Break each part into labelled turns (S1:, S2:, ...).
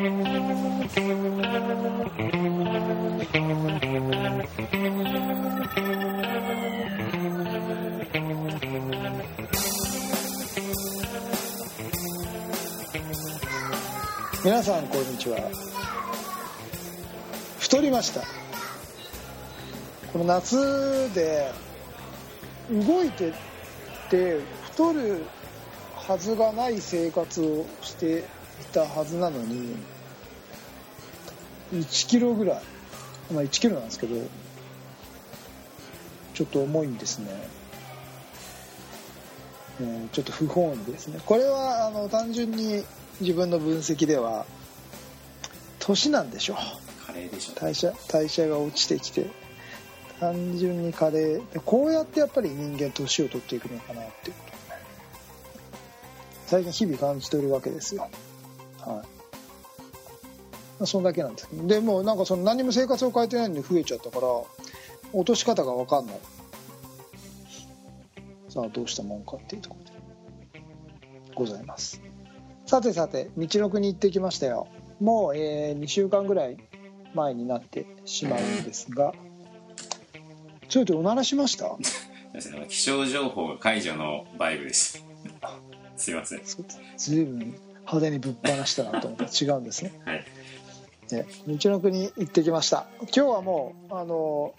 S1: 皆さんこんにちは。太りました。この夏で動いてて太るはずがない生活をしていたはずなのに1キロぐらい。まあ1キロなんですけどちょっと重いんですね。うんちょっと不本意ですね。これはあの単純に自分の分析では年なんでしょう。
S2: カレーでしょ
S1: 代謝代謝が落ちてきて単純に加齢でこうやってやっぱり人間年を取っていくのかなっていうこと。最近日々感じてるわけですよ。はい。まあそんだけなんですけど。でもうなんかその何も生活を変えてないのに増えちゃったから落とし方が分かんない。さあどうしたもんかっていうところでございます。さてさて道の国行ってきましたよ。もう、え2週間ぐらい前になってしまうんですが。ちょっとおならしました？
S2: 気象情報解除のバイブです。すいません。
S1: ずいぶん派手にぶっ放したなと思った。ら違うんですね。
S2: はい
S1: ね道の国行ってきました。今日はもうあの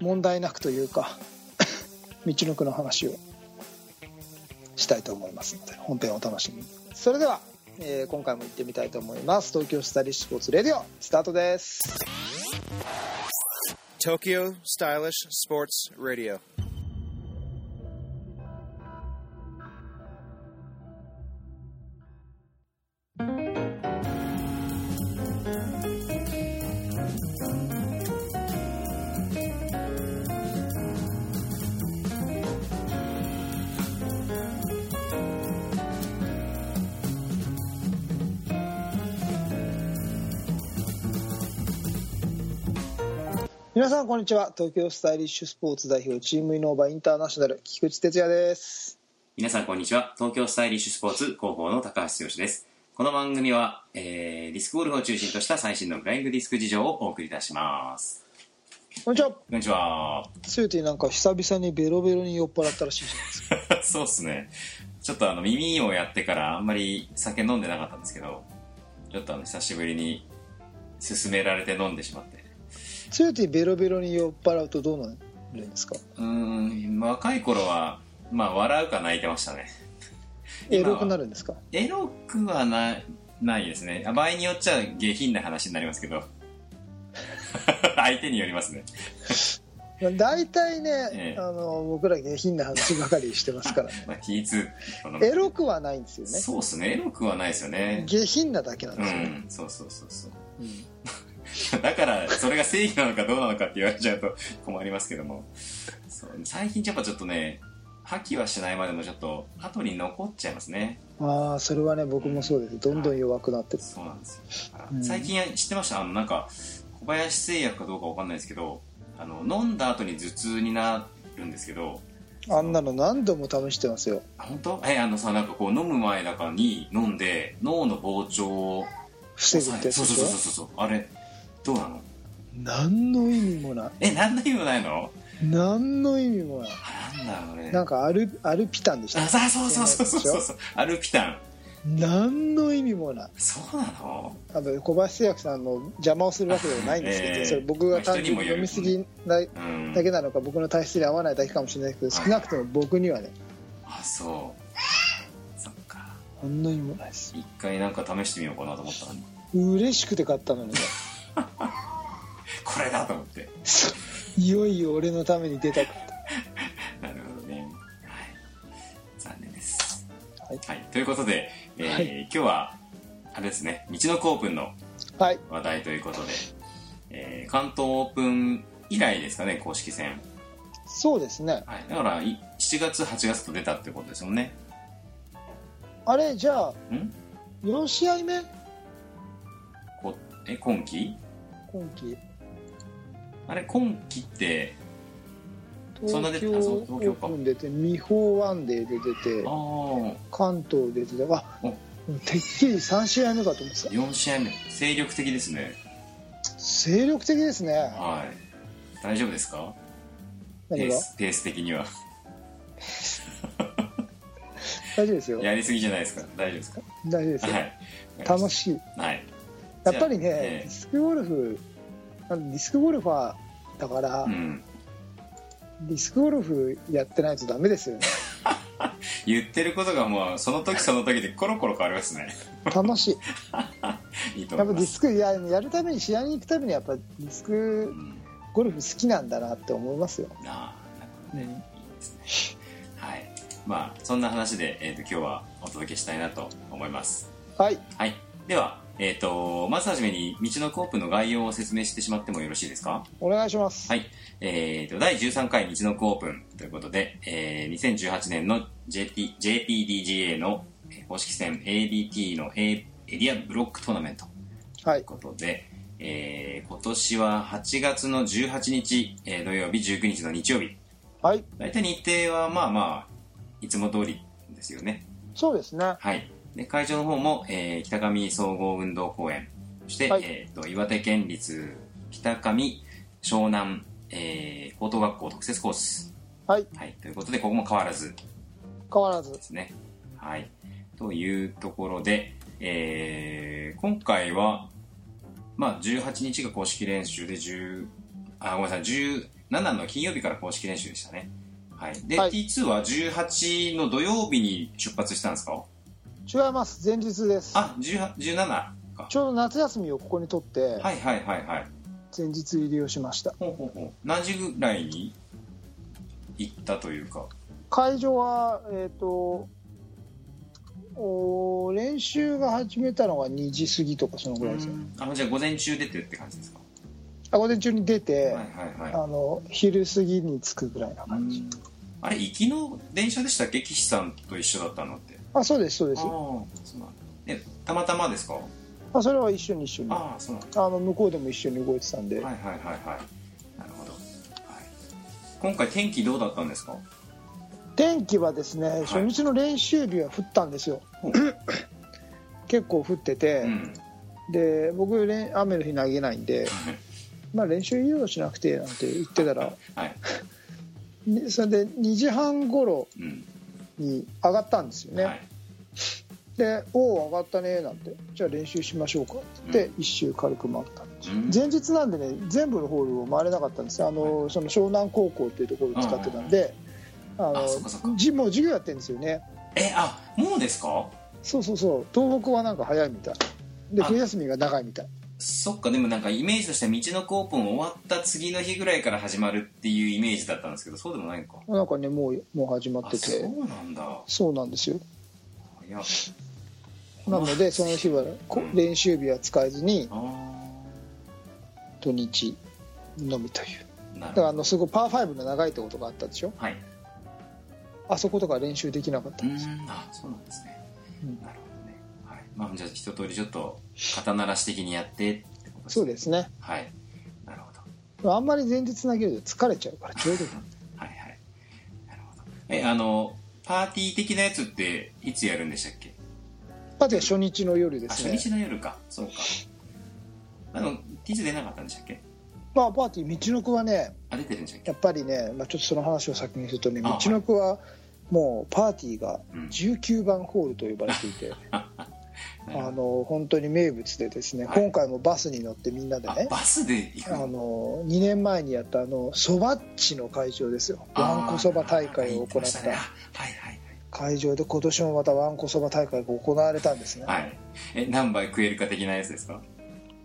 S1: 問題なくというか 道の区の話をしたいと思いますので本編をお楽しみに。それでは、えー今回も行ってみたいと思います。東京スタイリッシュスポーツレディオスタートです。
S3: Tokyo Stylish Sports Radio.
S1: んこんにちは。東京スタイリッシュスポーツ代表チームイノーバーインターナショナル菊池哲也です。
S2: 皆さんこんにちは。東京スタイリッシュスポーツ広報の高橋剛です。この番組は、えー、ディスクゴルフを中心とした最新のフライングディスク事情をお送りいたします。
S1: こんにちは。
S2: こんにちは。
S1: スーティーなんか久々にベロベロに酔っ払ったらしいじゃないですか。
S2: そうっすね。ちょっとあの耳をやってからあんまり酒飲んでなかったんですけどちょっとあの久しぶりに勧められて飲んでしまって
S1: スーティーベロベロに酔っ払うとどうなるんですか？
S2: うーん若い頃はまあ笑うか泣いてましたね。
S1: エロくなるんですか？
S2: エロくはなないですね。あ場合によっちゃ下品な話になりますけど。相手によりますね。
S1: 大体ね、
S2: ええ。
S1: あの僕ら下品な話ばかりしてますから。
S2: まあ気ぃつその
S1: エロくはないんですよね。
S2: そうっすね。エロくはないですよね。
S1: 下品なだけなん
S2: う
S1: ですよね、
S2: ん。そうそうそうそう。
S1: うん
S2: だからそれが正義なのかどうなのかって言われちゃうと困りますけども。最近やっぱちょっとね破棄はしないまでもちょっと後に残っちゃいますね。
S1: ああそれはね僕もそうです。どんどん弱くなってる。
S2: そうなんですよ。
S1: うん。
S2: 最近知ってました？あのなんか小林製薬かどうかわかんないですけどあの飲んだ後に頭痛になるんですけど
S1: あんなの何度も試してますよ。
S2: あ本当？えあのさなんかこう飲む前だかに飲んで脳の膨張を
S1: 防ぐって
S2: そうそうそうそうそう。あれどうなの？
S1: 何の意味もない。
S2: え何の意味もないの？
S1: 何の意味もない。
S2: あなんだろうね。
S1: なんかアルアルピタンでした。
S2: あさそうそうそうそうそうそう。アルピタン。
S1: 何の意味もない。
S2: そうなの？
S1: あの小林製薬さんの邪魔をするわけではないんですけど、
S2: ええ。
S1: それ僕が単純に飲みすぎな
S2: うん。
S1: だけなのか僕の体質に合わないだけかもしれないけど少なくとも僕にはね。
S2: あそう。そっか。
S1: 何の意味もないです。
S2: 一回なんか試してみようかなと思ったのに。
S1: 嬉しくて買ったのにね
S2: これだと思って。
S1: いよいよ俺のために出たかっ
S2: なるほどね。はい。残念です。
S1: たはい、
S2: はい。ということで、えー
S1: はい。
S2: 今日はあれですね。道のくオープンの
S1: はい、
S2: 話題ということで、えー関東オープン以来ですかね公式戦。
S1: そうですね。
S2: はい、だからい7月8月と出たってことですもんね。
S1: あれじゃあ
S2: ん
S1: ？4試合目？
S2: こえ今季
S1: 今季
S2: あれ今季ってそんな出て
S1: 東京オープン出て美穂ワンデーで出て関東で出てあ
S2: お。
S1: てっきり3試合目かと思ってた。
S2: 4試合目。精力的ですね。
S1: 精力的ですね。
S2: はい。大丈夫ですか？ペースペース的には。
S1: 大丈夫ですよ。
S2: やりすぎじゃないですか？大丈夫ですか？
S1: 大丈夫ですよ、
S2: はい。
S1: 楽しい。
S2: はい
S1: やっぱりね、ディスクゴルフディスクゴルファーだから、
S2: えうん。
S1: ディスクゴルフやってないとダメですよね。
S2: 言ってることがもうその時その時でコロコロ変わりますね。
S1: 楽しい。
S2: いいと
S1: やっぱディスクややるために試合に行くためにやっぱディス
S2: う
S1: ク
S2: ん
S1: ゴルフ好きなんだなって思いますよ、
S2: ああなるほどね、
S1: うん
S2: いいですね。はい。まあそんな話で、えー、と今日はお届けしたいなと思います。
S1: はい。
S2: はい。ではえっ、とまずはじめに道のコープの概要を説明してしまってもよろしいですか？
S1: お願いします、
S2: はい。えー、と、第13回道のコープンということで、えー、2018年の JP JPDGA のえー公式戦 ADT の A エリアブロックトーナメントと
S1: はいいう
S2: ことで、えー、今年は8月の18日、えー土曜日、19日の日曜日。
S1: はい
S2: 大体日程はまあまあ、いつも通りですよね。
S1: そうですね
S2: はい。で、会場の方も、えー北上総合運動公園、そして、
S1: はい
S2: えーと、岩手県立北上翔南、えー高等学校特設コース。
S1: はい
S2: はい。ということで、ここも変わらず
S1: 変わらず
S2: ですね。はい。というところで、えー今回は、まあ、18日が公式練習で、10、あ、ごめんなさい、17の金曜日から公式練習でしたね。はい。で、
S1: はい
S2: T2 は18の土曜日に出発したんですか？
S1: 違います前日です
S2: あ、18 17か。
S1: ちょうど夏休みをここにとって
S2: はいはいはいはい。
S1: 前日入りをしました
S2: ほうほうほう。何時ぐらいに行ったというか？
S1: 会場はえっ、とお練習が始めたのが2時過ぎとかそのぐらいですよ、
S2: あの、じゃあ午前中出てるって感じですか？
S1: あ午前中に出て、
S2: はいはいはい。
S1: あの昼過ぎに着くぐらいな感じ、
S2: あれ、行きの電車でしたっけ？岸さんと一緒だったのって。
S1: あそうですそうです。
S2: え、たまたまですか？
S1: あそれは一緒に一緒にあ
S2: ああ、そうなんだ。
S1: の向こうでも一緒に動いてたんで、
S2: はいはいはいはい。なるほど。はい、今回天気どうだったんですか？
S1: 天気はですね初日の練習日は降ったんですよ、結構降ってて、
S2: うん。
S1: で僕雨の日投げないんでまあ練習誘導しなくてなんて言ってたら
S2: はい。
S1: にそれで2時半頃
S2: うん。
S1: に上がったんですよね、
S2: はい。
S1: で「おお上がったね」なんて「じゃあ練習しましょうか」って一周軽く回った
S2: うん。
S1: 前日なんでね全部のホールを回れなかったんですよ。あのその湘南高校っていうところを使ってたんであのじもう授業やってるんですよね。
S2: え、あ、もうですか？
S1: そうそうそう。東北はなんか早いみたい。で
S2: あ。
S1: 冬休みが長いみたい
S2: そっか、でもなんかイメージとしては道のコープン終わった次の日ぐらいから始まるっていうイメージだったんですけど、そうでもないのか。
S1: なんかねもうもう始まっ
S2: あ、
S1: てて
S2: そうなんだ。
S1: そうなんですよなのでその日は練習日は使えずに
S2: あ
S1: 土日のみという。だからあのすごいパー5の長いところがあったでしょ？
S2: はい。
S1: あそことか練習できなかった
S2: うん
S1: です
S2: あ、そうなんですね。
S1: うん
S2: なるほど。まあ、じゃあ一通りちょっと肩慣らし的にやってってこと。
S1: そうですね
S2: はい。なるほど。
S1: あんまり前日投げると疲れちゃうからちょうどいい
S2: はいはい。なるほど。え、あの、パーティー的なやつっていつやるんでしたっけ？
S1: パーティーは初日の夜で
S2: あ、
S1: すね
S2: 初日の夜か。そうか。あの、T ズ出なかったんでしたっけ？
S1: まあパーティー道のくはね
S2: あ、出てるんでしたっけ？
S1: やっぱりね、まあ、ちょっとその話を先にするとね
S2: あ
S1: 道のくはもうパーティーが
S2: うん
S1: 19番ホールと呼ばれていて、あの本当に名物でですね、
S2: はい。
S1: 今回もバスに乗ってみんなでね
S2: あバスで行く
S1: あ
S2: の
S1: の2年前にやったあのそばっちの会場ですよ。わんこそば大会を行っ
S2: た。ね
S1: た
S2: はいはい
S1: 会場で今年もまたわんこそば大会が行われたんですね、
S2: はい。はい。え、何杯食えるか的なやつですか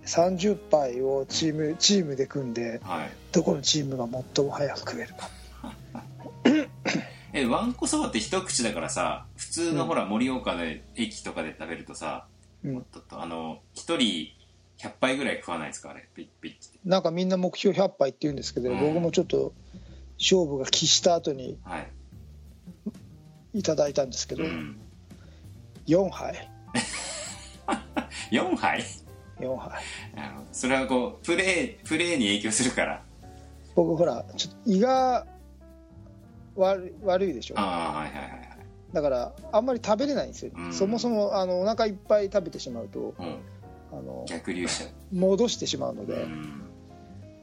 S1: ？30杯をチームチームで組んで
S2: はい。
S1: どこのチームが最も早く食えるか
S2: え、わんこそばって一口だからさ、普通のほら、盛岡で、駅とかで食べるとさ、
S1: うん
S2: とあの、一人100杯ぐらい食わないですかあれ？ピッピッ。
S1: なんかみんな目標100杯って言うんですけど、
S2: うん
S1: 僕もちょっと勝負が期した後に
S2: はい。
S1: いただいたんですけど、
S2: うん。
S1: 4杯
S2: 4杯
S1: ？4杯
S2: なるほどそれはこう、プレー、プレーに影響するから。
S1: 僕ほらちょっと胃が悪い悪いでしょ。
S2: ああ、はいはいはいはい。
S1: だからあんまり食べれないんですよ、
S2: うん。
S1: そもそもあのお腹いっぱい食べてしまうと
S2: うん。
S1: あの
S2: 逆流し
S1: 戻してしまうの
S2: う
S1: で、
S2: うん。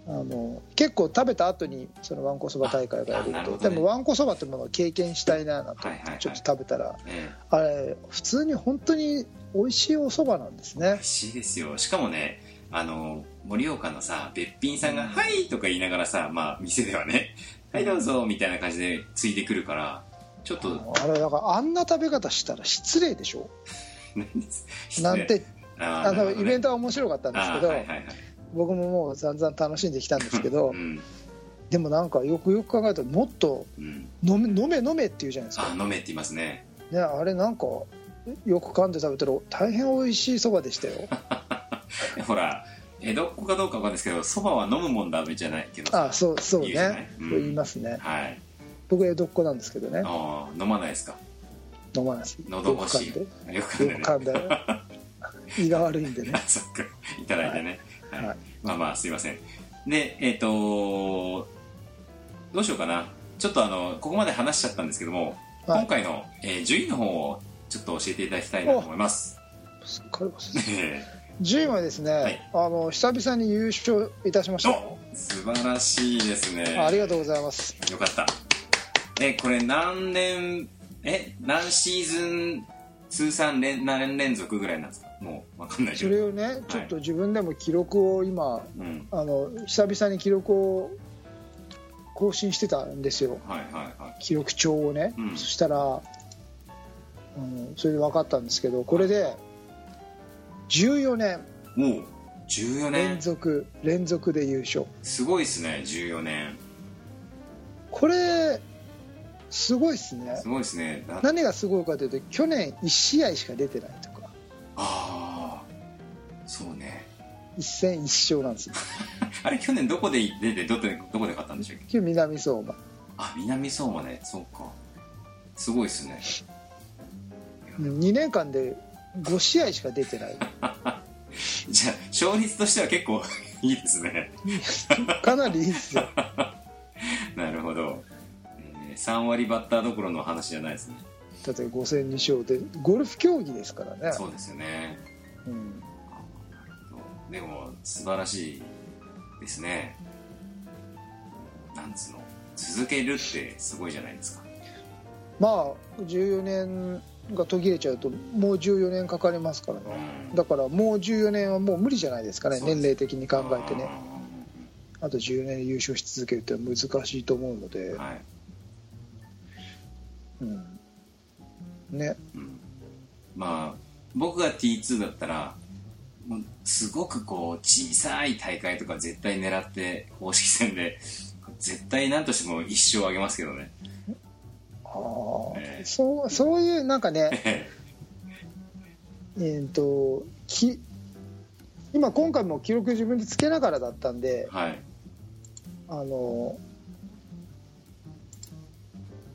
S1: あの結構食べた後にそのわんこそば大会がやると、
S2: ね。
S1: でもわんこそばってものを経験したいななと
S2: はいはいはい。
S1: ちょっと食べたら、
S2: え
S1: あれ普通に本当に美味しいお蕎麦なんですね。
S2: え美味しいですよ。しかもねあの盛岡のさべっぴんさんが「はい」とか言いながらさまあ店ではね「はいどうぞ」みたいな感じでついてくるからちょっと。
S1: あれだからあんな食べ方したら失礼でしょ？なんて
S2: あ
S1: あのイベン
S2: ト
S1: トは面白かったんですけど、
S2: はいはいはい。
S1: 僕ももう散々楽しんできたんですけど
S2: うん
S1: でもなんかよくよく考えたらもっと
S2: うん。
S1: 飲め飲め飲めって言うじゃないですか。
S2: あ飲めって言いますね。
S1: ね、あれなんかよく噛んで食べたら大変美味しいそばでしたよ。
S2: ほら江戸っ子かどうかわかんないですけどそばは飲むもんだめじゃないけどさ
S1: あそうそう
S2: 言ううん。
S1: 言いますね。
S2: はい。
S1: 僕江戸っ子なんですけどね。
S2: ああ飲まないですか？
S1: 飲まないです。
S2: 喉越し
S1: よく
S2: 噛んで。
S1: 胃が悪いんでね。
S2: あそっか。いただいてね、はい。
S1: はい。
S2: まあまあすいません。でえっ、とどうしようかな。ちょっとあのここまで話しちゃったんですけども、
S1: はい。
S2: 今回の、えー順位の方をちょっと教えていただきたいなと思います。
S1: すっかり忘れて
S2: え
S1: た10位はですね、
S2: はい。
S1: あの久々に優勝いたしまし
S2: ー
S1: た。
S2: お素晴らしいですね。
S1: ありがとうございます。
S2: よかった。えこれ何年え何シーズン通算連何年連続ぐらいなんですか？もう分かんない
S1: それをねちょっと自分でも記録を今
S2: うん。
S1: あの久々に記録を更新してたんですよ。
S2: はいはいはい。
S1: 記録帳をね、
S2: うん。
S1: そしたら、うん、それで分かったんですけどこれで14年。
S2: もう14
S1: 連
S2: 年
S1: 続連続で優勝。
S2: すごいですね14年。
S1: これすごいっすね。
S2: すごいですね。だ
S1: 何がすごいかというと去年1試合しか出てないとか。
S2: ああそうね。
S1: 1戦1勝なんですよ。
S2: あれ去年どこで出てどこでどこで買ったんでしたっけ？
S1: 今日南相馬。
S2: あ南相馬ね。そうか。すごいですね。
S1: 2年間で5試合しか出てない。
S2: じゃあ勝率としては結構 いいですね。
S1: かなりいいですよ。
S2: なるほど、えー、3割バッターどころの話じゃないですね。
S1: だって5戦2勝でゴルフ競技ですからね。
S2: そうですよね。
S1: うん。
S2: でも素晴らしいですね。なんつうの続けるってすごいじゃないですか。
S1: まあ14年が途切れちゃうともう14年かかりますからね。
S2: うん
S1: だからもう14年はもう無理じゃないですかね年齢的に考えてね。あと14年優勝し続けるってのは難しいと思うので、
S2: はい、
S1: うん、ね。
S2: うん、まあ僕が T2 だったらすごくこう小さい大会とか絶対狙って公式戦で絶対何としても一勝あげますけどね
S1: あそうそういうなんかねえーとき今今回も記録自分でつけながらだったんで
S2: はい。
S1: あの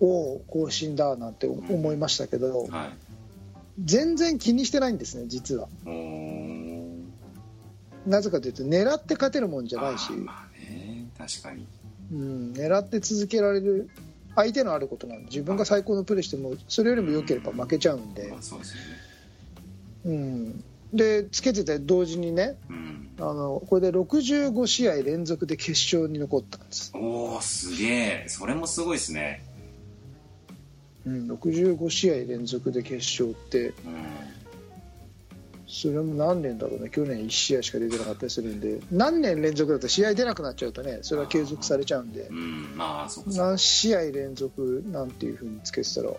S1: おお更新だなんて思いましたけど、
S2: はい。
S1: 全然気にしてないんですね実は。なぜかというと狙って勝てるもんじゃないし。
S2: まあね確かに。
S1: うん、狙って続けられる相手のあることなんで自分が最高のプレーしてもそれよりも良ければ負けちゃうんで。
S2: まあ、そうですよね。
S1: うん、でつけてて同時にね
S2: うん。
S1: あのこれで65試合連続で決勝に残ったんです、
S2: おおすげえ。それもすごいですね。
S1: うん、65試合連続で決勝って
S2: うん
S1: それも何年だろうね。去年1試合しか出てなかったりするんで。何年連続だと試合出なくなっちゃうとねそれは継続されちゃうんで。何試合連続なんていうふうにつけてたら。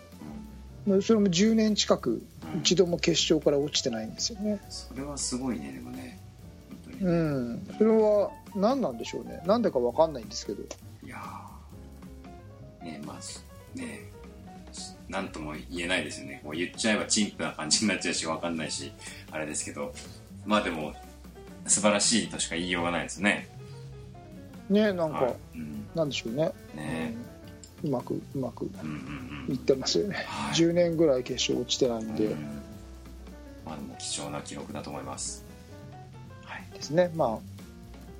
S1: まあそれも10年近く一度も決勝から落ちてないんですよね。
S2: それはすごいねでもね。
S1: うん。それは何なんでしょうね。なんでか分かんないんですけど。
S2: いやー。ねまあねなんとも言えないですよね。もう言っちゃえば陳腐な感じになっちゃうし分かんないしあれですけどまあでも素晴らしいとしか言いようがないですね。
S1: ねなんか、
S2: はい。うん。
S1: なんでしょうね。
S2: ね。
S1: うん。うまくうまくいってますよね、
S2: はい。
S1: 10年ぐらい決勝落ちてないんで、
S2: うんうん。まあでも貴重な記録だと思います。はい。
S1: ですね。まあ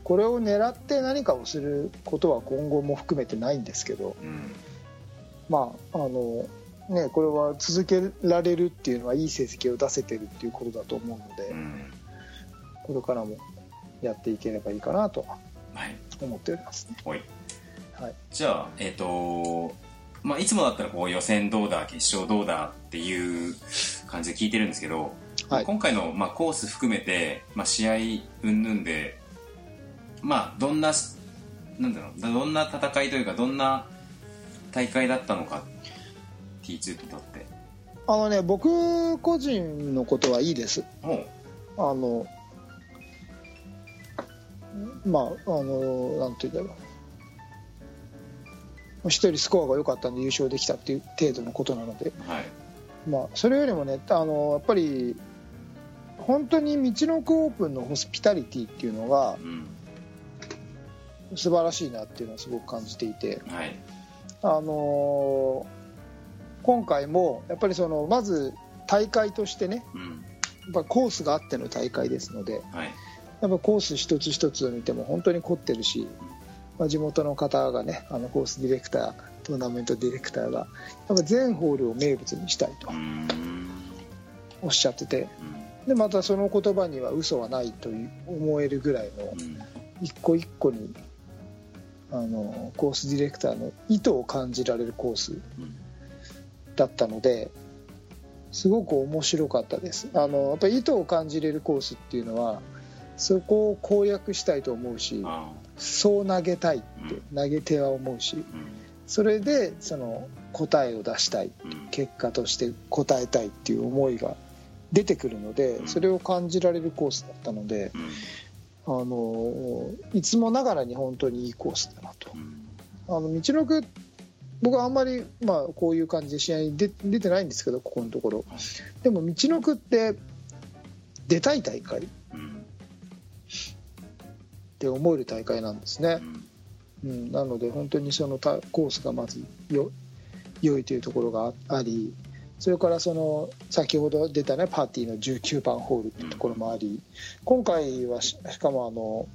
S1: これを狙って何かをすることは今後も含めてないんですけど。
S2: うん。
S1: まああのねこれは続けられるっていうのはいい成績を出せてるっていうことだと思うので、
S2: うん。
S1: これからもやっていければいいかなと
S2: はい。
S1: 思っておりますね。
S2: おい。
S1: はい、
S2: じゃあえっ、とまあいつもだったらこう予選どうだ決勝どうだっていう感じで聞いてるんですけど、
S1: はい。
S2: 今回の、まあ、コース含めて、まあ、試合云々でまあどんななんだろうどんな戦いというかどんな大会だったのか T2 にとって。
S1: あのね僕個人のことはいいです。あのまああのなんて言うんだろう。一人スコアが良かったんで優勝できたっていう程度のことなので、
S2: はい。
S1: まあ、それよりもねあのやっぱり本当に道のくオープンのホスピタリティっていうのが
S2: うん。
S1: 素晴らしいなっていうのはすごく感じていて、
S2: はい。
S1: あの今回もやっぱりそのまず大会としてね
S2: うん。
S1: やっぱコースがあっての大会ですので
S2: はい。
S1: やっぱコース一つ一つを見ても本当に凝ってるし、まあ、地元の方がねあのコースディレクタートーナメントディレクターがやっぱ全ホールを名物にしたいとおっしゃってて
S2: うん。
S1: でまたその言葉には嘘はないと思えるぐらいの
S2: うん。
S1: 一個一個にあのコースディレクターの意図を感じられるコース
S2: うん
S1: だったのですごく面白かったです。あのやっぱり意図を感じれるコースっていうのはそこを攻略したいと思うし
S2: あ
S1: そう投げたいって投げ手は思うしそれでその答えを出したい
S2: うん。
S1: 結果として答えたいっていう思いが出てくるので
S2: うん。
S1: それを感じられるコースだったので
S2: うん。
S1: あのいつもながらに本当にいいコースだなと。
S2: うん。
S1: あの道のく僕はあんまり、まあ、こういう感じで試合に出出てないんですけどここのところ。でも道のくって出たい大会。っ
S2: うん
S1: て思える大会なんですね。
S2: う、ん。
S1: うん、なので本当にそのたコースがまずよ良いというところがあありそれからその先ほど出たねパーティーの19番ホールっていうところもあり。今回はししかもあの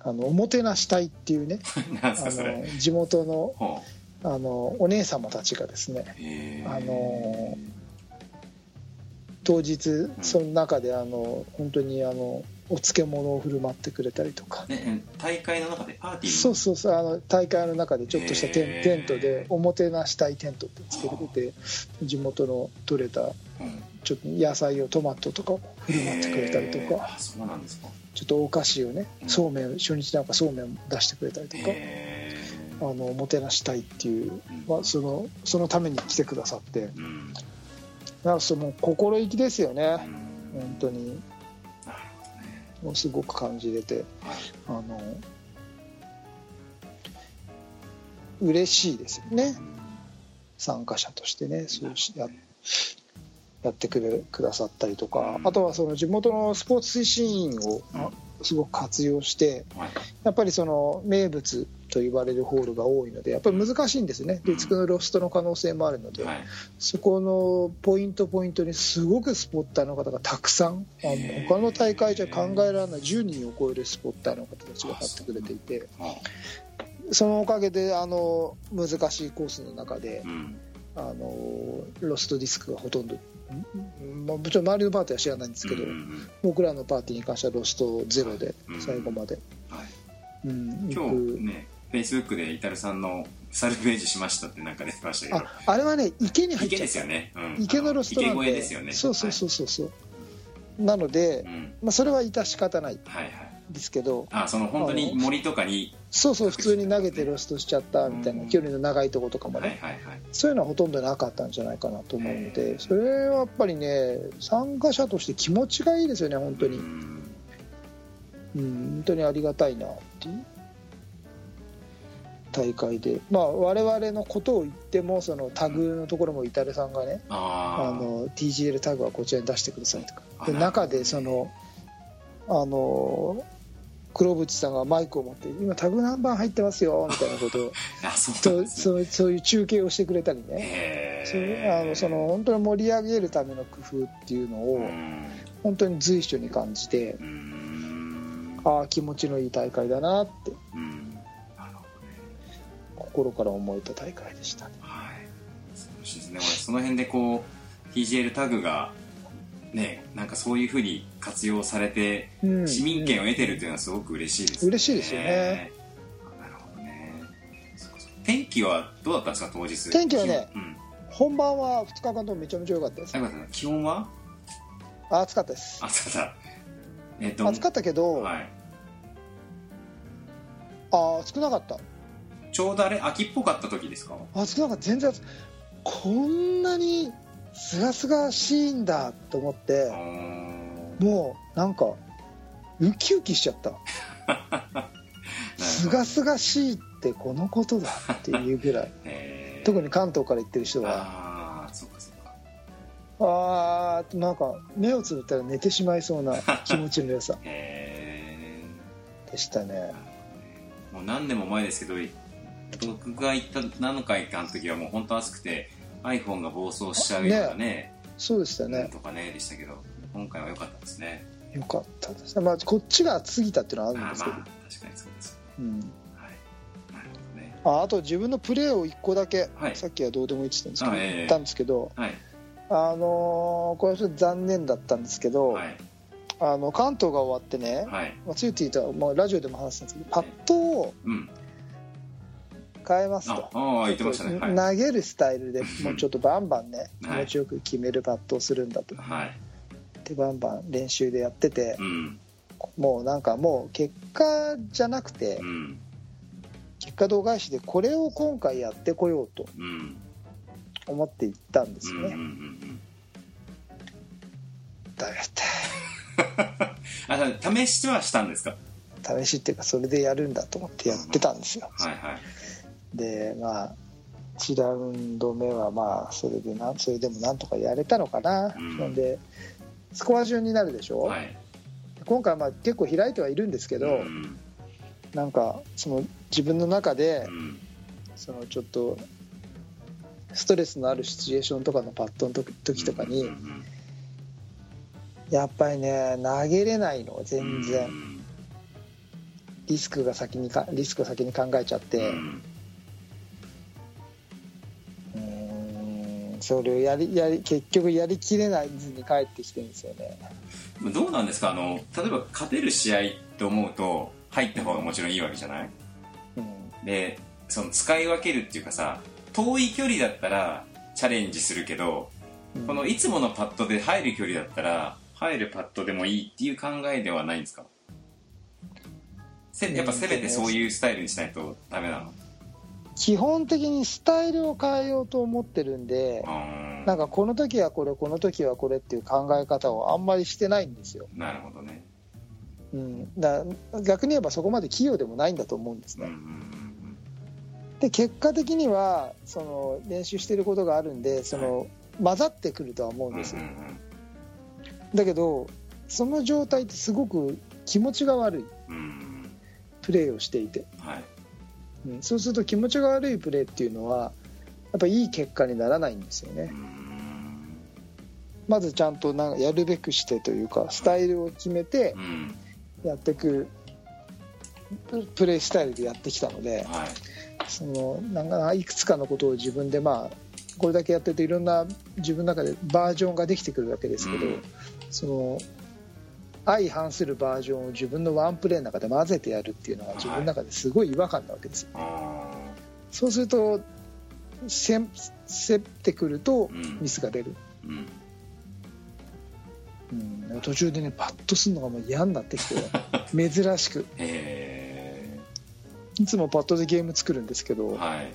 S1: あのおもてなし隊っていうね。あの地元の
S2: ほ
S1: あのお姉様たちがですねあの当日その中であの本当にあのお漬物を振る舞ってくれたりとか。
S2: ね大会の中でパーティー
S1: そうそうそうあの大会の中でちょっとしたテンテントでおもてなしたいテントってつけてて地元の取れた
S2: うん。
S1: ちょっと野菜をトマトとかを振る舞ってくれたりとか。
S2: あそうなんですか。
S1: ちょっとお菓子をね
S2: うん。
S1: そうめん初日なんかそうめん出してくれたりとか。
S2: へ
S1: あのおもてなしたいっていう
S2: うん、
S1: まあ、そのそのために来てくださって。
S2: ーうん。
S1: なんかその心意気ですよね。
S2: うん。
S1: 本当に。
S2: ね。
S1: もうすごく感じれて。
S2: はい。
S1: あの嬉しいですよね。参加者としてねそうしややってくれくださったりとか。
S2: うん。
S1: あとはその地元のスポーツ推進員を
S2: うん
S1: すごく活用して
S2: はい。
S1: やっぱりその名物と言われるホールが多いのでやっぱり難しいんですね。でつくのロストの可能性もあるので。
S2: はい。
S1: そこのポイントポイントにすごくスポッターの方がたくさんあの他の大会じゃ考えられない10人を超えるスポッターの方たちが立ってくれていて。
S2: あ
S1: そのおかげであの難しいコースの中で
S2: うん
S1: あのロストディスクがほとんど、んまあ、もちろん周りのパーティーは知らないんですけど、
S2: うん
S1: 僕らのパーティーに関してはロストゼロで
S2: うん。
S1: 最後まで、
S2: はい。
S1: うん
S2: 今日ねフェイスブックでイタルさんのサルベージしましたってなんか出てましたけど。
S1: ああれはね池に入っ
S2: 池
S1: ちゃった。
S2: ですよね、うん、
S1: 池のロストなんで。
S2: 池越えですよね。
S1: そうそうそうそう。そう、なので、
S2: うん。
S1: まあ、それは致し方ない
S2: はいはい。
S1: ですけど。
S2: あその本当に森とかに
S1: そうそう普通に投げてロストしちゃったみたいな
S2: うん。
S1: 距離の長いとことかもね、
S2: はいはいはい。
S1: そういうのはほとんどなかったんじゃないかなと思うのでそれはやっぱりね参加者として気持ちがいいですよね本当に、
S2: う
S1: うん
S2: ん
S1: 本当にありがたいなっていう。大会で。まあ我々のことを言ってもそのタグのところもイタルさんがね
S2: あ
S1: の TGL タグはこちらに出してくださいとか。で
S2: あ
S1: 中でそのあの黒渕さんがマイクを持って「今タグ何番入ってますよ」みたいなことを
S2: あそう
S1: そうそういう中継をしてくれたりね。
S2: へ
S1: そあのその本当に盛り上げるための工夫っていうのを
S2: うん。
S1: 本当に随所に感じて
S2: うん。
S1: ああ気持ちのいい大会だなって心から思えた大会でしたね。
S2: はい。そうですね。俺その辺でこう TGL タグがねなんかそういうふうに活用されて
S1: うん。
S2: 市民権を得てるっていうのはすごく嬉しいですね、
S1: 嬉しいですよね。
S2: なるほどね。天気はどうだったんですか当日？
S1: 天気はね
S2: うん。
S1: 本番は2日間ともめちゃめちゃ良かったです。
S2: 気温は？
S1: あ暑かったです。
S2: 暑かった。えっと
S1: 暑かったけど、
S2: はい。
S1: あ暑くなかった。
S2: ちょうどあれ秋っぽかった時ですか？
S1: 暑くなかった。全然暑こんなにすがすがしいんだと思ってもうなんかウキウキしちゃった。すがすがしいってこのことだっていうぐらい。
S2: えー。
S1: 特に関東から行ってる人は。
S2: ああそうかそうか。
S1: あーなんか目をつぶったら寝てしまいそうな 気持ちの良さ。
S2: へ
S1: でしたね。
S2: えもう何年も前ですけど僕が行った何回かの時はもう本当暑くて iPhone が暴走しちゃうようなね
S1: そうでしたね。
S2: とかねでしたけど今回は良かったですね。
S1: よかったですまあこっちが暑すぎたっていうのは
S2: あ
S1: るんですけど、
S2: まあ確かにそうです。
S1: うん、
S2: はい。なるほどね。
S1: ああと自分のプレーを1個だけ、
S2: はい。
S1: さっきはどうでもいいって言ったんですけど、
S2: あええ
S1: 言ったんですけど
S2: はい。
S1: あのーこれはちょっと残念だったんですけど、
S2: はい。
S1: あの関東が終わってね、
S2: はい。
S1: まあ、ついて言ったら、まあ、ラジオでも話したんですけどパットを
S2: うん
S1: 変えます
S2: あ
S1: と。
S2: ああ言ってましたね。はい。
S1: 投げるスタイルでもうちょっとバンバンね気
S2: はい。
S1: 持ちよく決めるパットをするんだと、
S2: はい。
S1: でバンバン練習でやってて
S2: う、ん。
S1: もうなんかもう結果じゃなくて、
S2: うん。
S1: 結果度外視でこれを今回やってこようと
S2: うん。
S1: 思って行ったんです
S2: うん
S1: よね、ダメだっ
S2: あ試してはしたんですか？
S1: た試しっていうかそれでやるんだと思ってやってたんですよ、
S2: はいはい
S1: でまあ1ラウンド目はまあそれでなそれでもなんとかやれたのかな、
S2: うん。
S1: なんでスコア順になるでしょ、
S2: はい。
S1: 今回まあ結構開いてはいるんですけど、
S2: うん。
S1: なんかその自分の中で
S2: うん。
S1: そのちょっとストレスのあるシチュエーションとかのパットの時時とかにやっぱりね投げれないの全
S2: う
S1: 然
S2: ん。
S1: リスクが先にかリスクを先に考えちゃって。
S2: うん
S1: それをやりやり結局やりきれないずに帰ってきてるんですよね。
S2: どうなんですか？あの例えば勝てる試合って思うと入った方がもちろんいいわけじゃない？
S1: うん。
S2: でその使い分けるっていうかさ遠い距離だったらチャレンジするけど
S1: うん。
S2: このいつものパットで入る距離だったら入るパットでもいいっていう考えではないんですか？せやっぱせめてそういうスタイルにしないとダメなの？
S1: 基本的にスタイルを変えようと思ってるんでなんかこの時はこれこの時はこれっていう考え方をあんまりしてないんですよ、
S2: なるほどね。
S1: うん、だ逆に言えばそこまで器用でもないんだと思うんです
S2: うんう
S1: ね、
S2: ん
S1: で結果的にはその練習してることがあるんでその、混ざってくるとは思う
S2: うんんうん
S1: ですよ、
S2: うん。
S1: だけどその状態ってすごく気持ちが悪い。
S2: うんうん
S1: プレーをしていて、
S2: はい
S1: うん、そうすると気持ちが悪いプレーっていうのはやっぱいい結果にならないんですよね。
S2: うん。
S1: まずちゃんとなんかやるべくしてというかスタイルを決めて
S2: うん。
S1: やっていくププレースタイルでやってきたので
S2: はい。
S1: そのなんかいくつかのことを自分でまあこれだけやってるといろんな自分の中でバージョンができてくるわけですけど、
S2: うん。
S1: その相反するバージョンを自分のワンプレーの中で混ぜてやるっていうのが自分の中ですごい違和感なわけですよ、
S2: あ
S1: そうするとせん競ってくると
S2: うん。
S1: ミスが出る、
S2: ーうん。
S1: うん、途中でねパッとするのがもう嫌になってきて 珍しく。
S2: へ
S1: いつもパッドでゲーム作るんですけど
S2: えはい。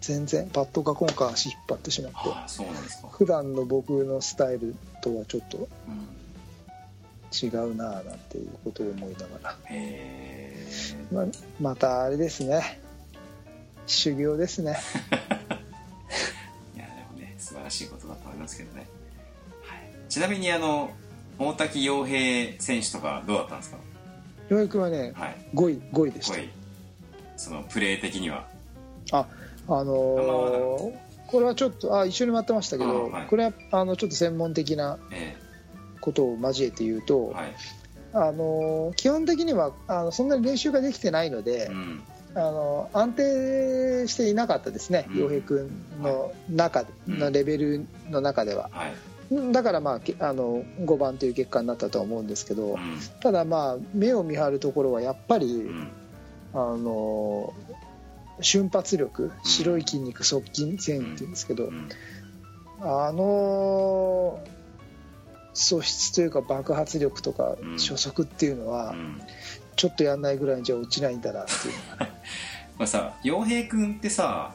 S1: 全然パッドが今回足引っ張ってしまって
S2: ああそうなんですか。
S1: 普段の僕のスタイルとはちょっと
S2: うん
S1: 違うなぁなんていうことを思いながら、ままたあれですね。修行ですね。
S2: いやでもね素晴らしいことだと思いますけどね、はい、ちなみにあの大滝洋平選手とかどうだったんですか？
S1: ようやくはね
S2: はい。
S1: 5位5位でした。
S2: そのプレー的には？
S1: ああのーこれはちょっとあ一緒に回ってましたけど、
S2: あはい。
S1: これはあのちょっと専門的な
S2: え
S1: ことを交えて言うと、
S2: えはい。
S1: あのー基本的にはあのそんなに練習ができてないので
S2: う、ん。
S1: あの安定していなかったですね
S2: うん。
S1: 洋平君の中のレベルの中では、
S2: はい。
S1: だから、まあ、けあの5番という結果になったとは思うんですけど、
S2: うん。
S1: ただまあ目を見張るところはやっぱり、
S2: うん。
S1: あの瞬発力白い筋肉側筋繊維っていうんですけど、
S2: うん。
S1: あの素質というか爆発力とか
S2: うん。
S1: 初速っていうのは、
S2: うん。
S1: ちょっとやんないぐらいじゃ落ちないんだなっていう。
S2: これさ洋平君ってさ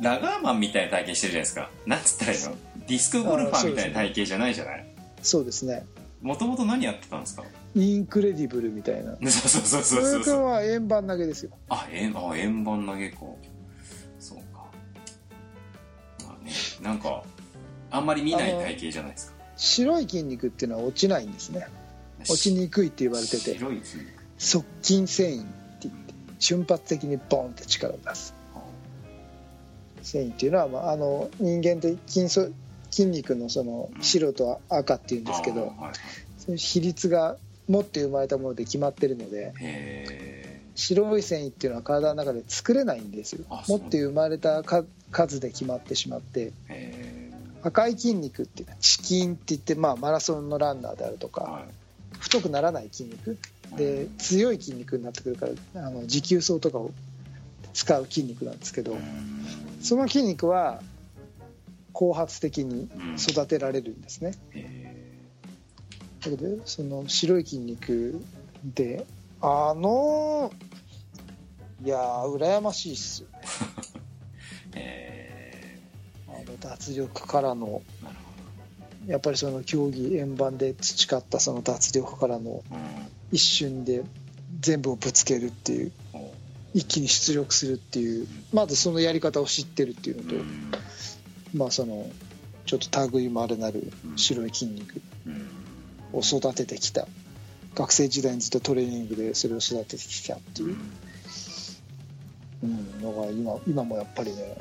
S2: ラガーマンみたいな体型してるじゃないですか。なんつったらいいの？ディスクゴルファーみたいな体型じゃないじゃない
S1: そうですね。
S2: もともと何やってたんですか？
S1: インクレディブルみたいな。
S2: そうそうそうそう
S1: そ
S2: う。そう
S1: は円盤投げですよ。
S2: あ円あ円盤投げか。そうか。まあねなんかあんまり見ない体型じゃないですか
S1: 白い筋肉っていうのは落ちないんですね。落ちにくいって言われてて。
S2: 白い
S1: 側筋繊維って言って瞬発的にボンって力を出す。繊維っていうのは、まあ、あの人間で筋素筋肉のその白と赤っていうんですけど
S2: はい
S1: 比率が持って生まれたもので決まってるので
S2: へ
S1: 白い繊維っていうのは体の中で作れないんですよ。持って生まれたか数で決まってしまって。
S2: えへ
S1: 赤い筋肉っていうのはチキンって言って、まあ、マラソンのランナーであるとか
S2: えは
S1: 太くならない筋肉。で強い筋肉になってくるからあの持久走とかを使う筋肉なんですけどその筋肉は後発的に
S2: うん。
S1: 育てられるんですね。
S2: へ
S1: だけどその白い筋肉であのいやー羨ましいっすよね。
S2: えへ
S1: あの脱力からのやっぱりその競技円盤で培ったその脱力からの一瞬で全部をぶつけるっていう一気に出力するっていうまずそのやり方を知ってるっていうのと、まあそのちょっと類まれなる白い筋肉を育ててきた。学生時代にずっとトレーニングでそれを育ててきたっていう、うん、のが今今もやっぱりね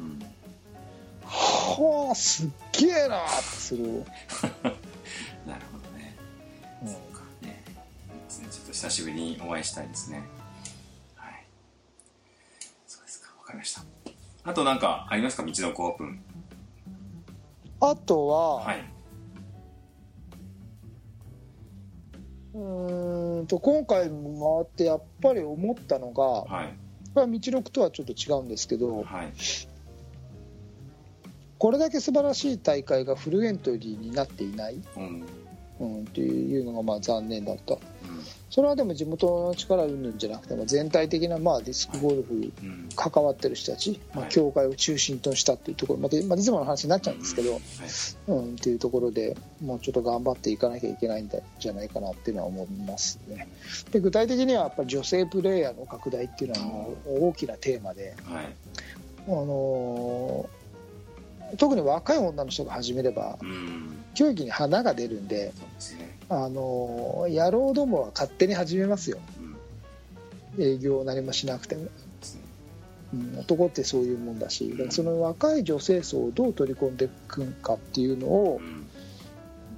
S1: はあすっげえなーってする、
S2: なるほどね。
S1: うん。
S2: そうかね。いいですね。ちょっと久しぶりにお会いしたいですね。はい。そうですか。わかりました。あとなんかありますか？道のオープン。
S1: あとは、
S2: はい、
S1: うーんと今回も回ってやっぱり思ったのが
S2: はい。
S1: これは道のくとはちょっと違うんですけど
S2: はい
S1: これだけ素晴らしい大会がフルエントリーになっていない、
S2: うん。
S1: うん、っていうのがまあ残念だった。
S2: うん。
S1: それはでも地元の力云々じゃなくて、まあ、全体的なまあディスクゴルフ
S2: うん
S1: 関わってる人たち、まあ、
S2: はい
S1: 協会を中心としたっていうところまで、まあ、いつもの話になっちゃうんですけど、
S2: はい。
S1: うん、っていうところでもうちょっと頑張っていかなきゃいけないんじゃないかなっていうのは思いますね。で具体的にはやっぱり女性プレーヤーの拡大っていうのはもう大きなテーマで、
S2: はい。
S1: あのー特に若い女の人が始めれば
S2: うん。
S1: 競技に花が出るんで、
S2: ね。
S1: あのー野郎どもは勝手に始めますよ。
S2: うん。
S1: 営業を何もしなくても、
S2: ね。
S1: うん、男ってそういうもんだしだからその若い女性層をどう取り込んでいくかっていうのを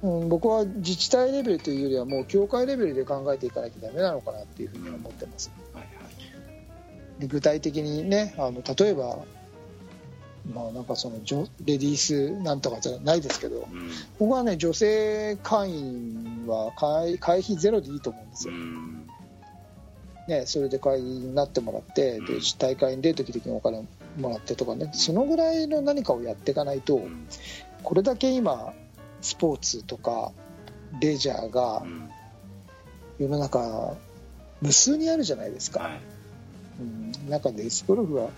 S2: う、ん。
S1: うん、僕は自治体レベルというよりはもう協会レベルで考えていかなきゃダメなのかなっていうふうに思ってます。
S2: はいはい。
S1: で具体的にねあの例えばまあなんかそのレディースなんとかじゃないですけど
S2: うん。
S1: 僕はね女性会員は会会費ゼロでいいと思うんですよ、
S2: うん。
S1: ね、それで会員になってもらってで大会に出る時々にお金もらってとかね。そのぐらいの何かをやっていかないと
S2: うん。
S1: これだけ今スポーツとかレジャーが
S2: うん。
S1: 世の中無数にあるじゃないですか、
S2: はい。
S1: うん、中でスクゴルフが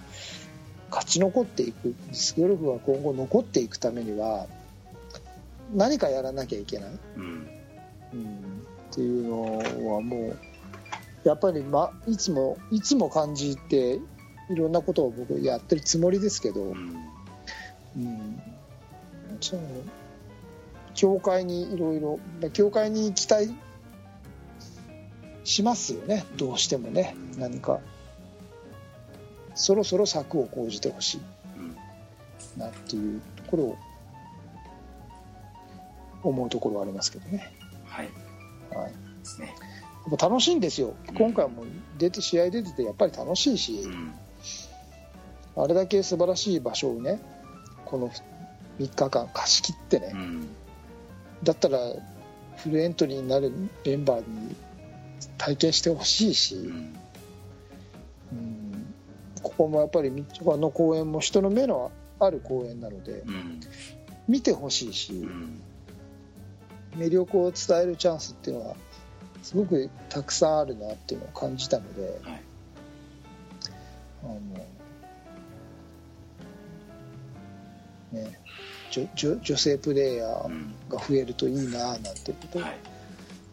S1: 勝ち残っていく。ディスクゴルフが今後残っていくためには何かやらなきゃいけない、
S2: うん。
S1: うん、っていうのはもうやっぱり、ま、いつもいつも感じていろんなことを僕やってるつもりですけど、
S2: うん。
S1: うん、その教会にいろいろ教会に期待しますよね。どうしてもね。何かそろそろ策を講じてほし
S2: うん
S1: いなっていうところを思うところはありますけどね、
S2: はい。
S1: はい、
S2: ですね。
S1: やっぱ楽しいんですよ。今回も出て試合出ててやっぱり楽しいし
S2: うん。
S1: あれだけ素晴らしい場所をねこの3日間貸し切ってね、
S2: うん。
S1: だったらフルエントリーになるメンバーに体験してほしいし、
S2: うん
S1: うんここもやっぱりみちょぱの公演も人の目のある公演なので
S2: うん
S1: 見てほしいし
S2: うん
S1: 魅力を伝えるチャンスっていうのはすごくたくさんあるなっていうのを感じたので、
S2: はい
S1: あのね女女性プレイヤーが増えるといいななんてことを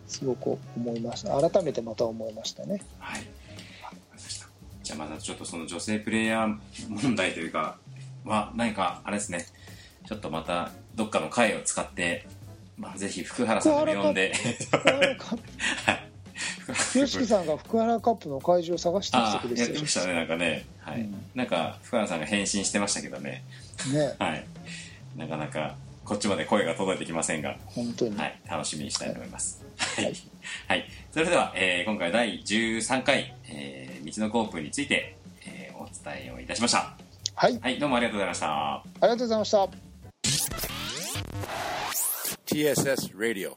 S1: すごく思いました。改めてまた思いましたね。
S2: はい。じゃあまたちょっとその女性プレイヤー問題というか、は何かあれですね、ちょっとまたどっかの回を使って、まあぜひ福原さんを呼んで、
S1: 福原カップ YOSHIKI さんが福原カップの会場を探してき
S2: ああ、
S1: てくれ
S2: やってましたね、なんかね。はい。
S1: うん
S2: なんか福原さんが返信してましたけどね。
S1: ね
S2: はい。なかなかこっちまで声が届いてきませんが、
S1: 本当に、
S2: はい、楽しみにしたいと思います。は
S1: はい
S2: い。はい。それでは、えー今回第13回、えー道のコープについて、えーお伝えをいたしました。
S1: はい、
S2: はい、どうもありがとうございました。
S1: ありがとうございました
S3: TSS Radio.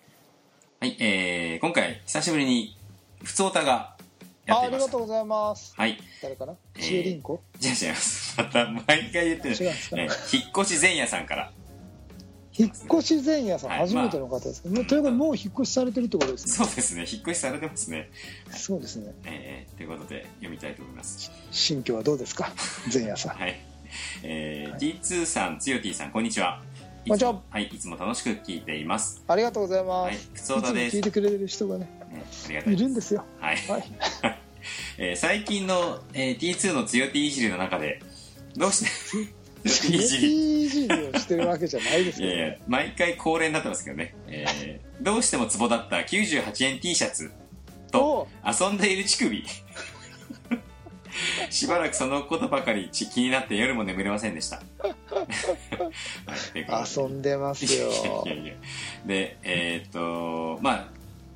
S2: はい、えー今回、久しぶりに、ふつおたがやっ
S1: あ
S2: ていました。
S1: ありがとうございます
S2: はい。
S1: 誰かな？
S2: えー
S1: シエリンコ、
S2: じゃあ違います。また、毎回言ってる。
S1: 違う
S2: えー引っ越し前夜さんから。
S1: 引っ越し前夜さん、
S2: はい
S1: 初めての方ですけど、ということでもう引っ越しされてるってことですね。
S2: そうですね、引っ越しされてますね。
S1: そうですね。
S2: えーということで、読みたいと思います。
S1: 新居はどうですか？前夜さん。
S2: はい。えー T2 さん、つよ T さん、こんにちは。いつ
S1: こんにちは。
S2: もはい、いつも楽しく聞いています。
S1: ありがとうございます、
S2: はいです。
S1: いつも聞いてくれる人がね
S2: ねありがたい
S1: いるんですよ。
S2: はい。
S1: はい。
S2: えー最近の、えー T2 のつよ T いじりの中で、どうして、いじり
S1: をしてるわけじゃないですけど、
S2: いやいや、毎回恒例になってますけどね。えーどうしてもツボだった98円 T シャツと遊んでいる乳首。しばらくそのことばかりち気になって夜も眠れませんでした。
S1: 遊んでますよ
S2: いやいやで、えーっと、まあ、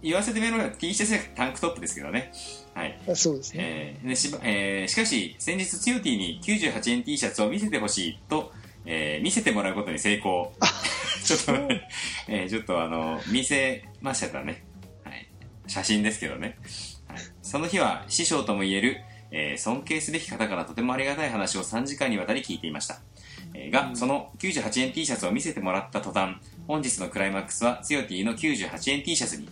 S2: 言わせてみれば T シャツやタンクトップですけどね。はい。
S1: そうですね
S2: えーでしばえーしかし、先日、つよ T に98円 T シャツを見せてほしいと、えー見せてもらうことに成功。ちょっとね、えーちょっとあの、見せましたね。はい。写真ですけどね。はい。その日は、師匠とも言える、えー尊敬すべき方からとてもありがたい話を3時間にわたり聞いていました。えーが、その98円 T シャツを見せてもらった途端、本日のクライマックスは、つよ T の98円 T シャツに、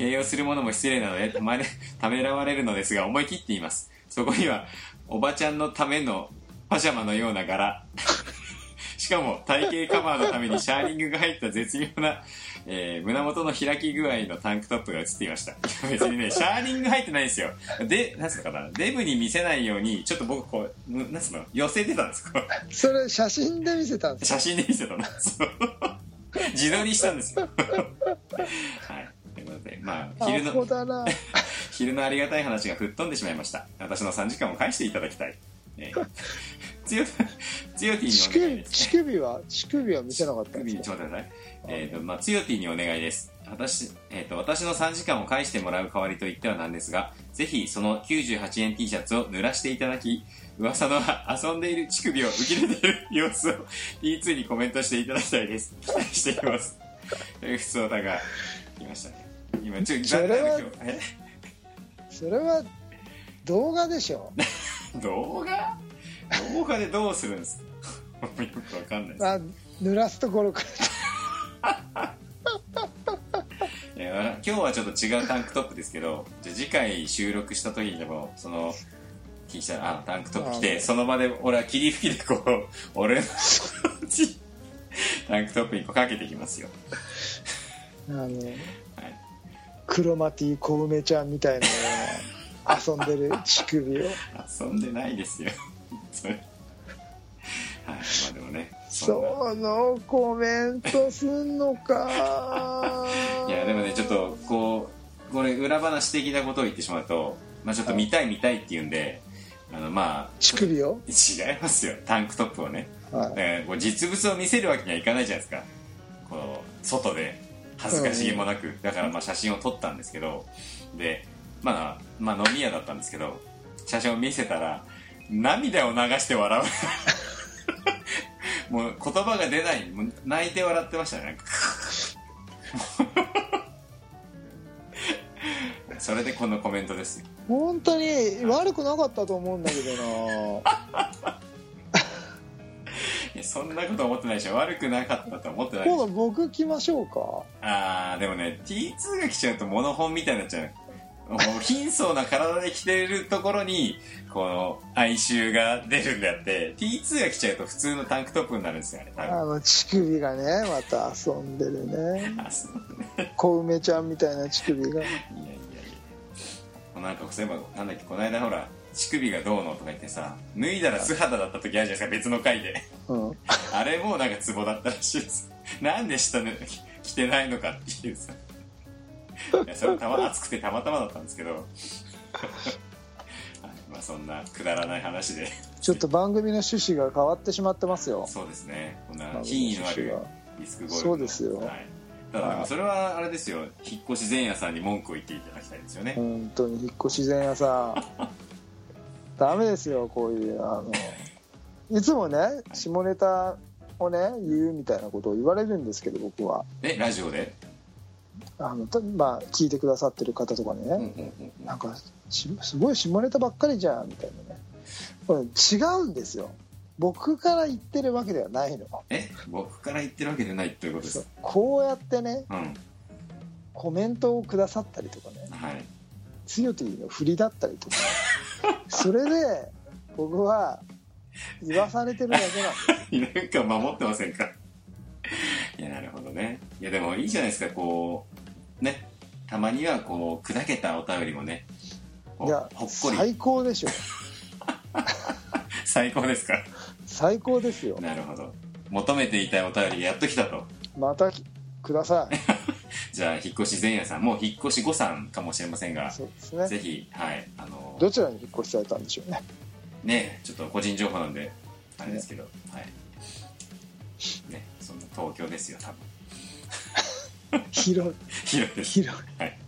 S2: 形容するものも失礼なのでたまれ ためらわれるのですが思い切って言います。そこにはおばちゃんのためのパジャマのような柄。しかも体型カバーのためにシャーリングが入った絶妙な、えー胸元の開き具合のタンクトップが映っていました。別にねシャーリング入ってないんですよ。でなんつうのかな。デブに見せないようにちょっと僕こうぬなんつうの？寄せてたんです。こう。
S1: それ写真で見せたんです
S2: 写真で見せたの。そう。自撮りしたんですよ。はいでまあ昼
S1: ア
S2: の 昼のありがたい話が吹っ飛んでしまいました。私の3時間を返していただきたい、えー、つよつよティ
S1: 乳
S2: にお願い
S1: 首
S2: です。
S1: 乳首は乳首は見せなかったん
S2: 首
S1: ですか？
S2: にちょっと待ってください。えーとまあ、つよティにお願いです。私,、えー、と私の3時間を返してもらう代わりと言ってはなんですがぜひその98円 T シャツを濡らしていただき噂の遊んでいる乳首を受け入れている様子を T2 にコメントしていただきたいです。期待しています。という普通歌が来ましたね今ちょっと
S1: それは それは動画でしょ。
S2: 動画？動画でどうするんですか？よくわかんないです。
S1: あ濡らすところから。
S2: いや今日はちょっと違うタンクトップですけどじゃあ次回収録した時にでもその T シャツあタンクトップ着て
S1: あ。
S2: その場で俺は霧吹きでこう俺のタンクトップにこうかけてきますよ。
S1: あの
S2: はい
S1: クロマティ小梅ちゃんみたいな遊んでる乳首を。
S2: 遊んでないですよ。それはいまあでもね
S1: そのコメントすんのか。
S2: いやでもねちょっとこうこれ裏話的なことを言ってしまうと、まあ、ちょっと見たい見たいって言うんであのまあ
S1: 乳首を、
S2: 違いますよ。タンクトップをね。
S1: はい。
S2: 実物を見せるわけにはいかないじゃないですか。こう外で恥ずかしげもなく、だからまあ写真を撮ったんですけどでまあ、まあ飲み屋だったんですけど写真を見せたら涙を流して笑う。もう言葉が出ない。もう泣いて笑ってましたね。それでこのコメントです。よ
S1: 本当に悪くなかったと思うんだけど
S2: いやそんなこと思ってないでしょ。悪くなかったと思ってな
S1: ない
S2: でしょ。
S1: 今度僕来ましょうか。
S2: あーでもね T2 が来ちゃうとモノ本みたいになっちゃう。もう貧相な体で着てるところにこの哀愁が出るんであって T2 が来ちゃうと普通のタンクトップになるんですよね多分。
S1: あの乳首がねまた遊んでるね。
S2: あそう
S1: 小梅ちゃんみたいな乳首が。
S2: いやいやいや。なんかそういえばなんだっけこの間ほら乳首がどうのとか言ってさ脱いだら素肌だった時あるじゃないですか別の回で。
S1: うん。
S2: あれもなんかツボだったらしいです。なんで下ね着てないのかっていうさ。いやそれはたま暑くてたまたまだったんですけど。はいまあそんなくだらない話で。
S1: ちょっと番組の趣旨が変わってしまってますよ。
S2: そうですね。こんな品位のある
S1: 趣旨が。
S2: ディスクゴルフの。
S1: そうですよ。
S2: はい、ただそれはあれですよ。引っ越し前夜さんに文句を言っていただきたいですよね、
S1: 本当に引っ越し前夜さんダメですよこういうあのいつもね下ネタをね言うみたいなことを言われるんですけど僕は。
S2: えラジオで？
S1: あのたまあ聞いてくださってる方とかにね、
S2: うんうんうんうん。
S1: なんかしすごい下ネタばっかりじゃんみたいなね。これ違うんですよ。僕から言ってるわけではないの。
S2: え？僕から言ってるわけじゃないということです
S1: こうやってね
S2: うん。
S1: コメントをくださったりとかね。
S2: はい。
S1: つよティの振りだったりとかそれで僕は言わされてるだけなんです。
S2: なんか守ってませんか？いやなるほどね。いやでもいいじゃないですかこうね。たまにはこう砕けたお便りもね
S1: いや
S2: ほっこり。
S1: 最高でしょ。
S2: 最高ですか？
S1: 最高ですよ。
S2: なるほど。求めていたお便りがやっと来たと。
S1: またきください
S2: じゃあ引っ越し前夜さんもう引っ越し後さんかもしれませんが
S1: そうですね。
S2: ぜひはいあの
S1: どちらに引っ越しされたんでしょうね。
S2: ねちょっと個人情報なんであれですけど、はい。ねそんな東京ですよ多分。
S1: 広い。
S2: 広いです。
S1: 広い。
S2: はい。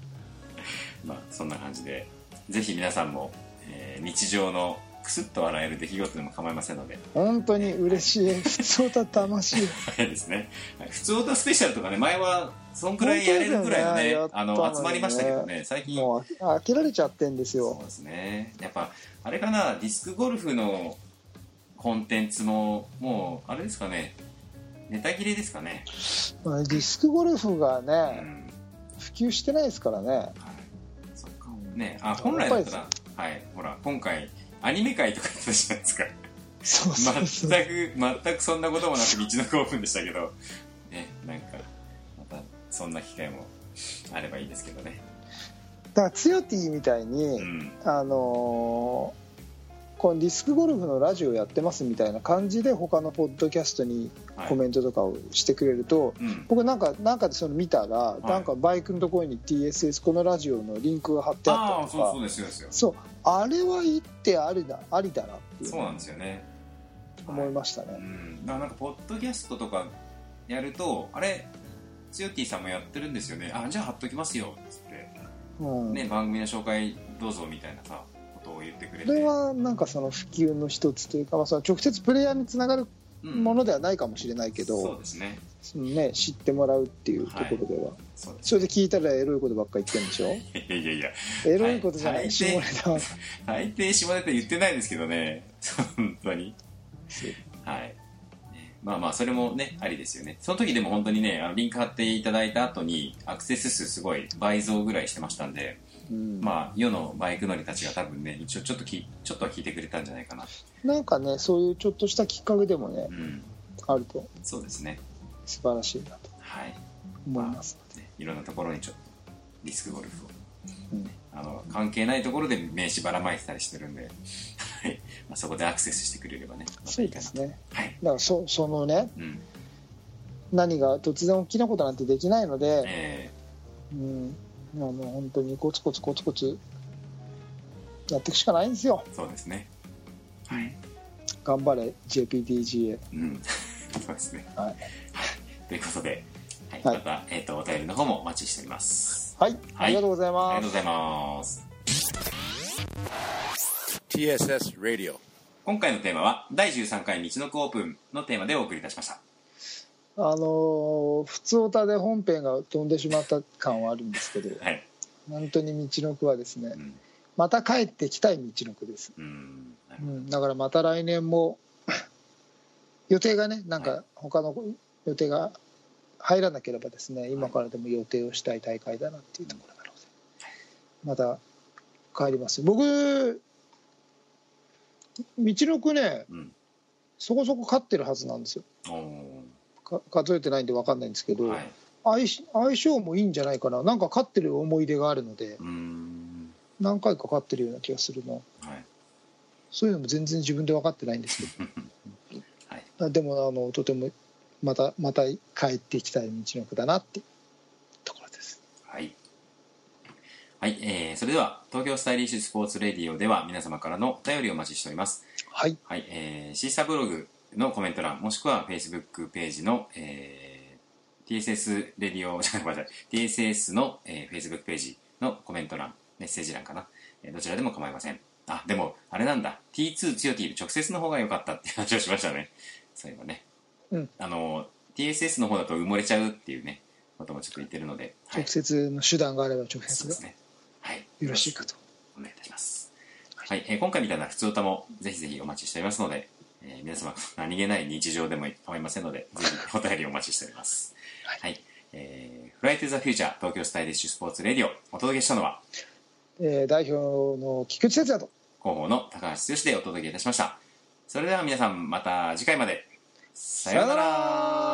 S2: まあそんな感じでぜひ皆さんも、えー日常のクスッと笑える出来事でも構いませんので。
S1: 本当に嬉しい。普通歌魂
S2: はい。ですね、はい、普通歌スペシャルとかね前はそんくらいやれるくらいのね
S1: ね。
S2: あの集まりましたけどね最近。
S1: もう飽きられちゃってんですよ。
S2: そうですね。やっぱあれかなディスクゴルフのコンテンツももうあれですかね。ネタ切れですかね、
S1: まあディスクゴルフが
S2: う
S1: ね
S2: ん。
S1: 普及してないですからね。
S2: はい、そっか。ねあ本来だったらはい。ほら今回アニメ界とかやってたじゃないですか？
S1: そうそうそう。
S2: 全く全くそんなこともなく道の興奮でしたけど。ねなんかまたそんな機会もあればいいですけどね。
S1: だからツヨティみたいに、
S2: うん。
S1: あのーこのディスクゴルフのラジオやってますみたいな感じで他のポッドキャストに
S2: はい。
S1: コメントとかをしてくれると、
S2: うん。
S1: 僕なんかなんかでその見たら、
S2: い。
S1: なんかバイクのところに TSS このラジオのリンクが貼ってあったりとか。
S2: そう
S1: あれは言ってありだありだなっていう。
S2: そうなんですよね。
S1: 思いました
S2: う
S1: ね、
S2: ん。だからなんかポッドキャストとかやるとあれつよティさんもやってるんですよね。あじゃあ貼っときますよっつって。
S1: うん。
S2: ね番組の紹介どうぞみたいなさことを言ってくれて。
S1: これはなんかその普及の一つというか、まあ、その直接プレイヤーにつながる
S2: うん
S1: ものではないかもしれないけど、
S2: そうですね。
S1: ね、知ってもらうっていうところでは、
S2: そうです
S1: それで聞いたらエロいことばっか言ってるんでしょ？
S2: いやいやいや。
S1: エロいことじゃない、
S2: はい。
S1: 下ネタは
S2: 大抵下ネタ言ってないですけどね。本当に。はい。まあまあそれもねありですよね。その時でも本当にねあのリンク貼っていただいた後にアクセス数すごい倍増ぐらいしてましたんで、
S1: うん。
S2: まあ世のバイク乗りたちが多分ね一応ちょっときちょっとは聞いてくれたんじゃないかな。
S1: なんかねそういうちょっとしたきっかけでもね
S2: うん。
S1: あると。
S2: そうですね。
S1: 素晴らしいなと。
S2: はい、
S1: 思います、
S2: ね、いろんなところにちょっとディスクゴルフを。
S1: うん。
S2: あの関係ないところで名刺ばらまいてたりしてるんで、はい。まあ、そこでアクセスしてくれればねまた
S1: そ
S2: いう
S1: ですね
S2: はい。
S1: だからそそのね
S2: うん。
S1: 何が突然大きなことなんてできないので、
S2: え。
S1: うん、あの本当にコツコツコツコツやっていくしかないんですよ。
S2: ー そうですね。はい。
S1: 頑張れ JPDGA
S2: うん。そうですね。
S1: はい、
S2: ということで、はい。
S1: はい。
S2: また、えー、とお便りの方もお待ちしております。
S1: はい、
S2: はい。
S1: ありがとうございます。
S2: ありがとうございます。
S3: TSS Radio.
S2: 今回のテーマは第13回道のくオープンのテーマでお送りいたしました
S1: あのー普通歌で本編が飛んでしまった感はあるんですけど
S2: はい。
S1: 本当に道のくはですね
S2: うん。
S1: また帰ってきたい道のくです、
S2: うん。
S1: うん、だからまた来年も 予定がねなん
S2: は
S1: か他の予定が入らなければですね今からでも予定をしたい大会だなっていうところなのでまた帰ります僕道のくね
S2: どうん。
S1: そこそこ勝ってるはずなんですよ数えてないんで分かんないんですけど、
S2: ーはい。
S1: 相し相性もいいんじゃないかな。なんか勝ってる思い出があるので何回か勝ってるような気がするの。
S2: はい。
S1: そういうのも全然自分で分かってないんですけ
S2: はい。
S1: でもあのとてもまたまた帰ってきたい道のくだなってところです。
S2: はい。はい、えー、それでは、東京スタイリッシュスポーツレディオでは皆様からのお便りをお待ちしております。
S1: はい。
S2: はい、えー、シーサーブログのコメント欄、もしくは Facebook ページの、えー、TSS レディオ、じ ゃごめんなさい、TSS の、えー、Facebook ページのコメント欄、メッセージ欄かな。えーどちらでも構いません。あ、でも、あれなんだ、T2 強 T 直接の方が良かったって話をしましたね。そういえばね。
S1: うん
S2: あの、TSS の方だと埋もれちゃうっていうね、こともちょっと言ってるので、はい
S1: 直接の手段があれば直
S2: そうですね。はい。
S1: よろしいかと
S2: お願いいたします。はい、えー今回みたいな普通歌もぜひぜひお待ちしておりますので、えー皆様何気ない日常でも構いませんので、ぜひお便りお待ちしております。
S1: はい
S2: はい。えー、フライトゥザフューチャー東京スタイリッシュスポーツレディオお届けしたのは？
S1: えー代表の菊池哲也と
S2: 広報の高橋剛でお届けいたしました。それでは皆さんまた次回まで。さような
S1: さような
S2: ら